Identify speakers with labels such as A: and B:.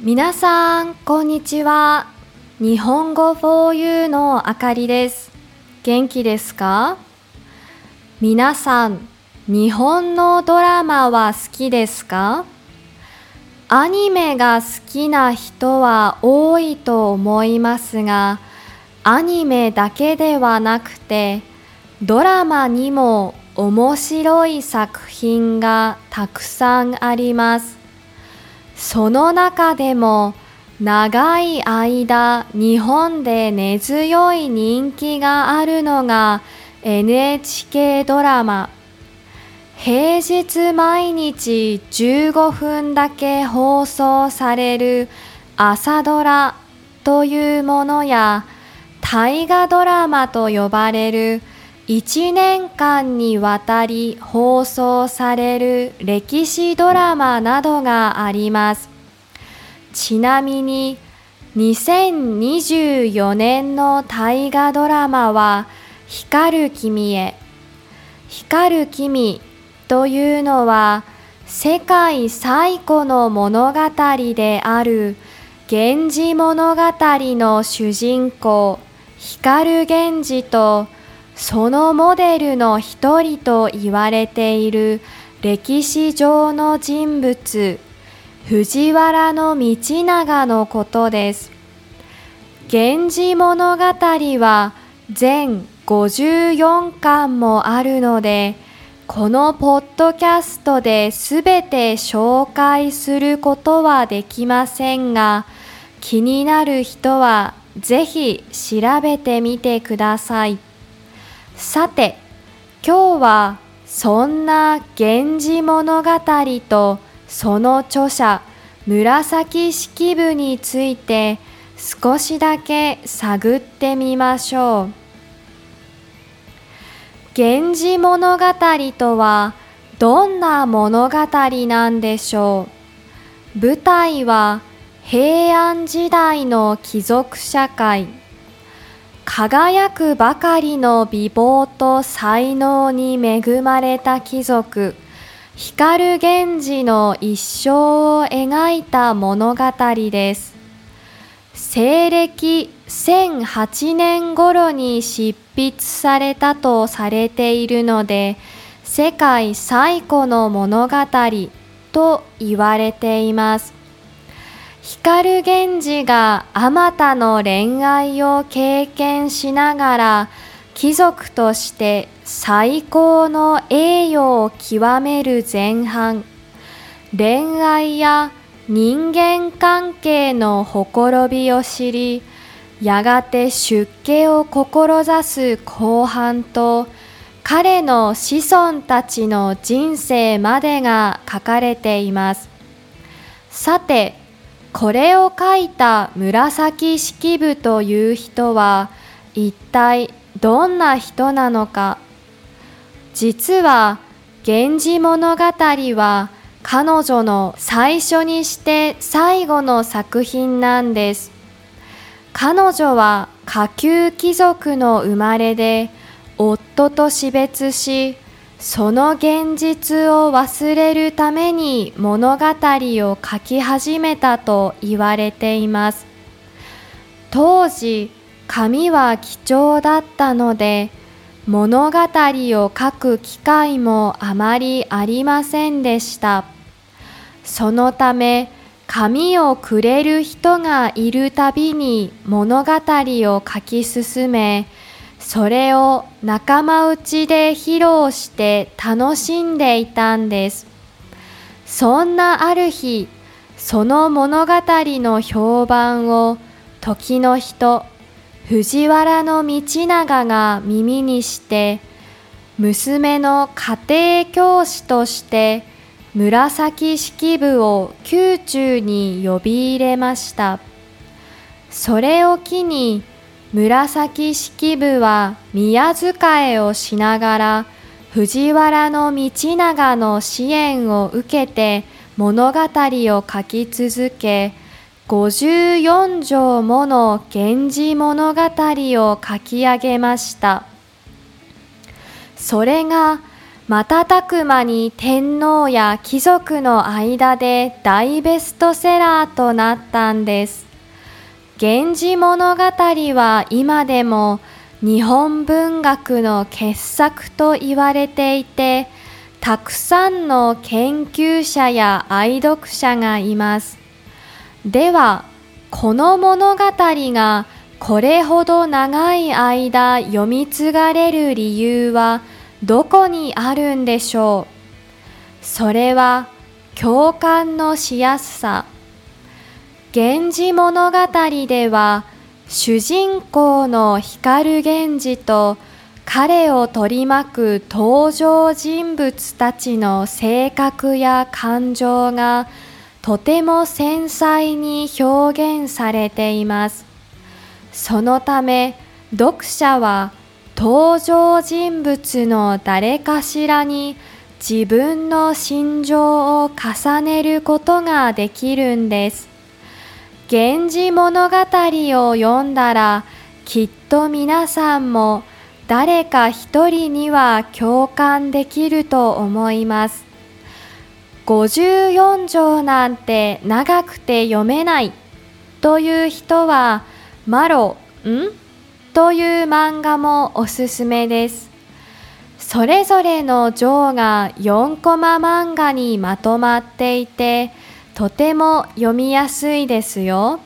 A: 皆さん、こんにちは。日本語 4U のあかりです。元気ですか？皆さん、日本のドラマは好きですか？アニメが好きな人は多いと思いますが、アニメだけではなくて、ドラマにも面白い作品がたくさんあります。その中でも長い間日本で根強い人気があるのが NHK ドラマ。平日毎日15分だけ放送される朝ドラというものや大河ドラマと呼ばれる1年間にわたり放送される歴史ドラマなどがあります。ちなみに2024年の大河ドラマは光る君へ。光る君というのは世界最古の物語である源氏物語の主人公光源氏とそのモデルの一人と言われている歴史上の人物藤原道長のことです。源氏物語は全54巻もあるのでこのポッドキャストですべて紹介することはできませんが気になる人はぜひ調べてみてください。さて今日はそんな「源氏物語」とその著者紫式部について少しだけ探ってみましょう。源氏物語とはどんな物語なんでしょう舞台は平安時代の貴族社会輝くばかりの美貌と才能に恵まれた貴族。光源氏の一生を描いた物語です。西暦1008年頃に執筆されたとされているので世界最古の物語と言われています。光源氏があまたの恋愛を経験しながら貴族として最高の栄誉を極める前半。恋愛や人間関係のほころびを知りやがて出家を志す後半と彼の子孫たちの人生までが書かれています。さてこれを書いた紫式部という人は一体どんな人なのか。実は「源氏物語」は彼女の最初にして最後の作品なんです。彼女は下級貴族の生まれで夫と死別しその現実を忘れるために物語を書き始めたと言われています。当時紙は貴重だったので物語を書く機会もあまりありませんでした。そのため紙をくれる人がいるたびに物語を書き進めそれを仲間内で披露して楽しんでいたんです。そんなある日その物語の評判を時の人藤原道長が耳にして娘の家庭教師として紫式部を宮中に呼び入れました。それを機に紫式部は宮遣いをしながら藤原道長の支援を受けて物語を書き続け54条もの源氏物語を書き上げましたそれが瞬く間に天皇や貴族の間で大ベストセラーとなったんです。源氏物語は今でも日本文学の傑作と言われていて、たくさんの研究者や愛読者がいます。では、この物語がこれほど長い間読み継がれる理由はどこにあるんでしょう？それは共感のしやすさ源氏物語では主人公の光源氏と彼を取り巻く登場人物たちの性格や感情がとても繊細に表現されていますそのため読者は登場人物の誰かしらに自分の心情を重ねることができるんです。源氏物語を読んだらきっと皆さんも誰か一人には共感できると思います。54条なんて長くて読めないという人はマロん？という漫画もおすすめです。それぞれの章が4コマ漫画にまとまっていて、とても読みやすいですよ。